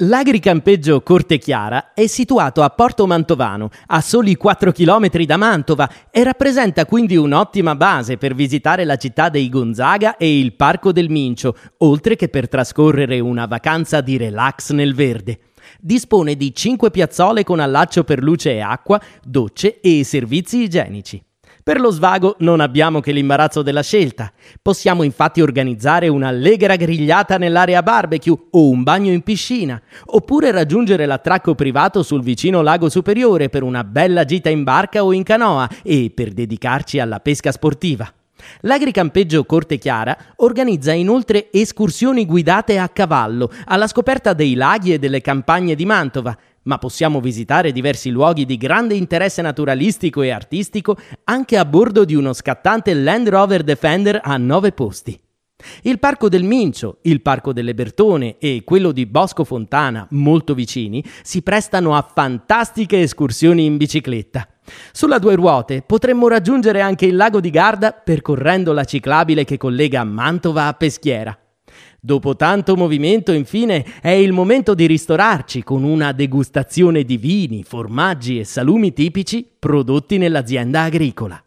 L'agricampeggio Corte Chiara è situato a Porto Mantovano, a soli 4 km da Mantova e rappresenta quindi un'ottima base per visitare la città dei Gonzaga e il Parco del Mincio, oltre che per trascorrere una vacanza di relax nel verde. Dispone di 5 piazzole con allaccio per luce e acqua, docce e servizi igienici. Per lo svago non abbiamo che l'imbarazzo della scelta. Possiamo infatti organizzare un'allegra grigliata nell'area barbecue o un bagno in piscina, oppure raggiungere l'attracco privato sul vicino lago superiore per una bella gita in barca o in canoa e per dedicarci alla pesca sportiva. L'agricampeggio Corte Chiara organizza inoltre escursioni guidate a cavallo alla scoperta dei laghi e delle campagne di Mantova, ma possiamo visitare diversi luoghi di grande interesse naturalistico e artistico anche a bordo di uno scattante Land Rover Defender a nove posti. Il Parco del Mincio, il Parco delle Bertone e quello di Bosco Fontana, molto vicini, si prestano a fantastiche escursioni in bicicletta. Sulla due ruote potremmo raggiungere anche il lago di Garda percorrendo la ciclabile che collega Mantova a Peschiera. Dopo tanto movimento, infine, è il momento di ristorarci con una degustazione di vini, formaggi e salumi tipici prodotti nell'azienda agricola.